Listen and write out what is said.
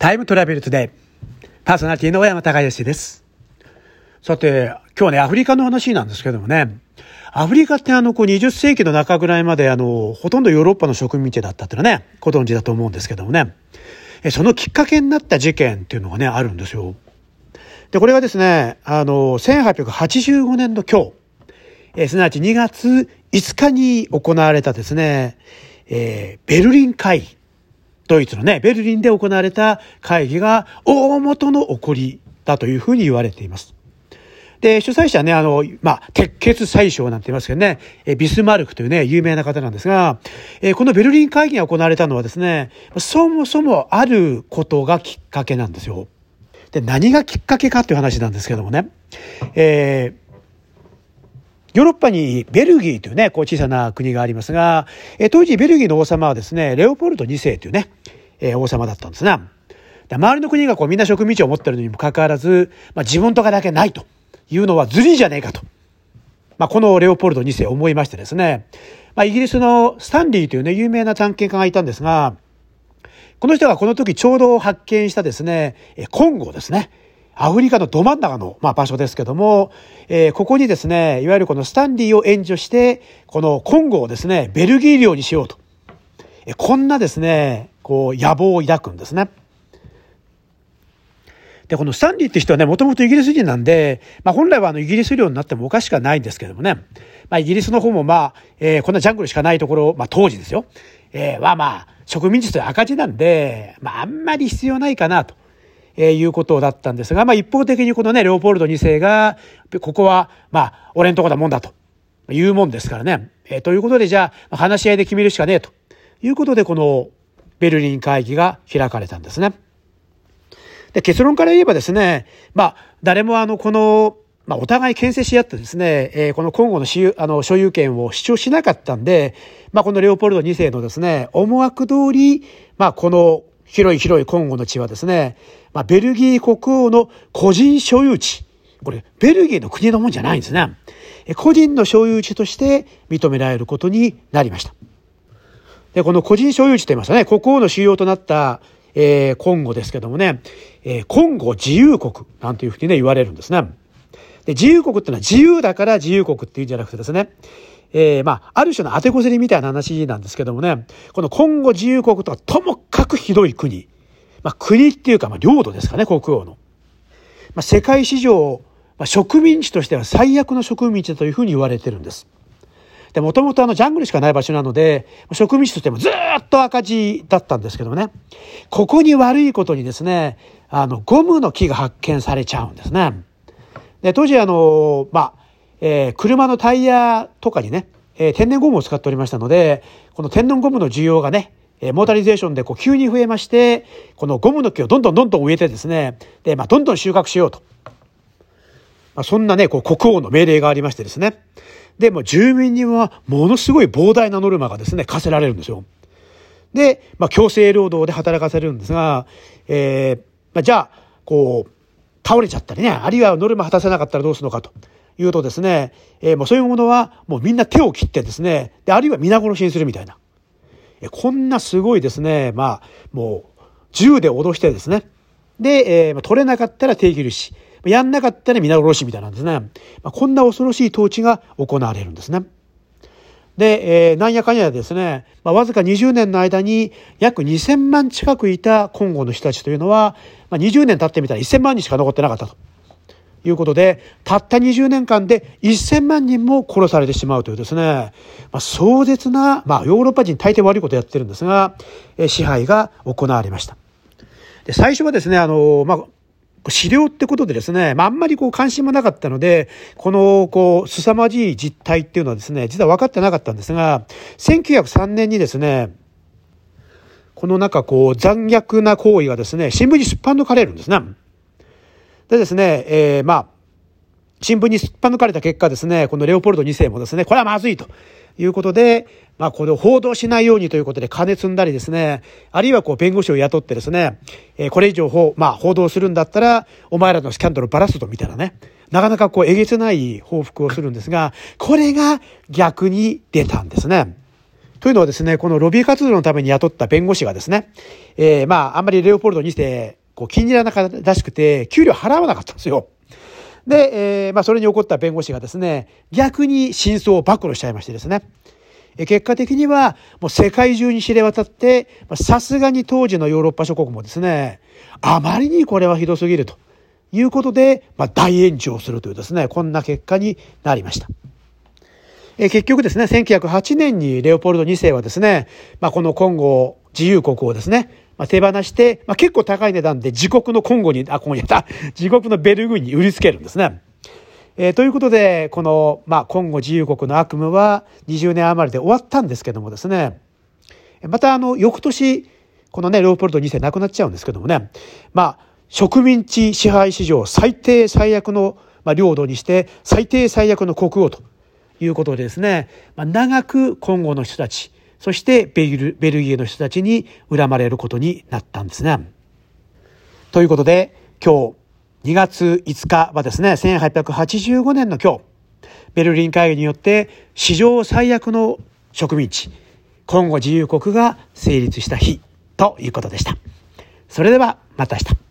タイムトラベルトデイ。パーソナリティの小山隆義です。さて、今日はね、アフリカの話なんですけどもね、アフリカってあの、こう20世紀の中ぐらいまであの、ほとんどヨーロッパの植民地だったっていうのはね、ご存知だと思うんですけどもね、そのきっかけになった事件っていうのがね、あるんですよ。で、これがですね、あの、1885年の今日、えすなわち2月5日に行われたですね、えー、ベルリン会議。ドイツのね、ベルリンで行われた会議が大元の起こりだというふうに言われています。で、主催者はね、あの、まあ、鉄血宰相なんて言いますけどね、えビスマルクというね、有名な方なんですが、えこのベルリン会議が行われたのはですね、そもそもあることがきっかけなんですよ。で、何がきっかけかっていう話なんですけどもね、えーヨーロッパにベルギーというね、こう小さな国がありますが、え当時ベルギーの王様はですね、レオポルト2世というね、え王様だったんですが、周りの国がこうみんな植民地を持ってるのにもかかわらず、まあ、自分とかだけないというのはずりじゃねえかと。まあ、このレオポルト2世思いましてですね、まあ、イギリスのスタンリーというね、有名な探検家がいたんですが、この人がこの時ちょうど発見したですね、コンゴですね。アフリカのど真ん中の、まあ、場所ですけども、えー、ここにですね、いわゆるこのスタンリーを援助して、このコンゴをですね、ベルギー領にしようと。えこんなですね、こう、野望を抱くんですね。で、このスタンリーって人はね、もともとイギリス人なんで、まあ本来はあのイギリス領になってもおかしくはないんですけどもね、まあイギリスの方もまあ、えー、こんなジャングルしかないところ、まあ当時ですよ、えー、はまあ、植民地という赤字なんで、まああんまり必要ないかなと。えー、いうことだったんですが、まあ一方的にこのね、レオポルド2世が、ここは、まあ、俺んとこだもんだというもんですからね。えー、ということで、じゃあ、話し合いで決めるしかねえということで、このベルリン会議が開かれたんですね。で、結論から言えばですね、まあ、誰もあの、この、まあ、お互い牽制し合ってですね、えー、この今後の私有あの所有権を主張しなかったんで、まあ、このレオポルド2世のですね、思惑通り、まあ、この広い広い今後の地はですね、まあ、ベルギー国王の個人所有地。これ、ベルギーの国のもんじゃないんですね。個人の所有地として認められることになりました。で、この個人所有地と言いますとね、国王の主要となった、えー、コンゴですけどもね、えー、コンゴ自由国なんていうふうにね、言われるんですね。で、自由国ってのは自由だから自由国っていうんじゃなくてですね、えー、まあ、ある種の当てこずりみたいな話なんですけどもね、このコンゴ自由国とはともくひどい国。まあ、国っていうか、まあ、領土ですかね、国王の。まあ、世界史上、まあ、植民地としては最悪の植民地だというふうに言われてるんです。で、もともとあのジャングルしかない場所なので、植民地としてもずっと赤字だったんですけどもね、ここに悪いことにですね、あの、ゴムの木が発見されちゃうんですね。で、当時あの、まあ、えー、車のタイヤとかにね、えー、天然ゴムを使っておりましたので、この天然ゴムの需要がね、えモータリゼーションでこう急に増えまして、このゴムの木をどんどんどんどん植えてですね、で、まあ、どんどん収穫しようと。まあ、そんなね、こう国王の命令がありましてですね。で、も住民にはものすごい膨大なノルマがですね、課せられるんですよ。で、まあ、強制労働で働かせるんですが、えー、まあ、じゃあ、こう、倒れちゃったりね、あるいはノルマ果たせなかったらどうするのかというとですね、えー、もうそういうものはもうみんな手を切ってですね、で、あるいは皆殺しにするみたいな。こんなすごいですね、まあ、もう、銃で脅してですね。で、えー、取れなかったら手切るし、やんなかったら皆殺しみたいなんですね。まあ、こんな恐ろしい統治が行われるんですね。で、えー、なんやかんやですね、まあ、わずか20年の間に約2000万近くいたコンゴの人たちというのは、まあ、20年経ってみたら1000万人しか残ってなかったと。いうことで、たった20年間で1000万人も殺されてしまうというですね、まあ、壮絶な、まあ、ヨーロッパ人大抵悪いことやってるんですが、え支配が行われました。で最初はですね、あの、まあ、資料ってことでですね、まあ、あんまりこう関心もなかったので、この、こう、凄まじい実態っていうのはですね、実は分かってなかったんですが、1903年にですね、この中、こう、残虐な行為がですね、新聞に出版抜かれるんですね。でですね、えー、まあ、新聞にすっぱ抜かれた結果ですね、このレオポルド2世もですね、これはまずいということで、まあ、これを報道しないようにということで金積んだりですね、あるいはこう弁護士を雇ってですね、えー、これ以上報、まあ、報道するんだったら、お前らのスキャンダルばらすとみたいなね、なかなかこうえげつない報復をするんですが、これが逆に出たんですね。というのはですね、このロビー活動のために雇った弁護士がですね、えー、まあ、あんまりレオポルド2世、こう気に入らなかったらしくて、給料払わなかったんですよ。で、えー、まあ、それに怒った弁護士がですね、逆に真相を暴露しちゃいましてですね、結果的には、もう世界中に知れ渡って、さすがに当時のヨーロッパ諸国もですね、あまりにこれはひどすぎるということで、まあ、大炎上するというですね、こんな結果になりました。え結局ですね、1908年にレオポルド2世はですね、まあ、このコンゴ自由国をですね、まあ、手放して、まあ、結構高い値段で自国のコンゴに、あ、コンゴやった、自国のベルグーに売りつけるんですね。えー、ということで、この、まあ、コンゴ自由国の悪夢は20年余りで終わったんですけどもですね、またあの、翌年、このね、ローポルト2世亡くなっちゃうんですけどもね、まあ、植民地支配史上最低最悪の、まあ、領土にして最低最悪の国王ということでですね、まあ、長くコンゴの人たち、そしてベルベルギーの人たちに恨まれることになったんですね。ということで、今日、2月5日はですね、1885年の今日、ベルリン会議によって史上最悪の植民地、コンゴ自由国が成立した日ということでした。それではまた明日。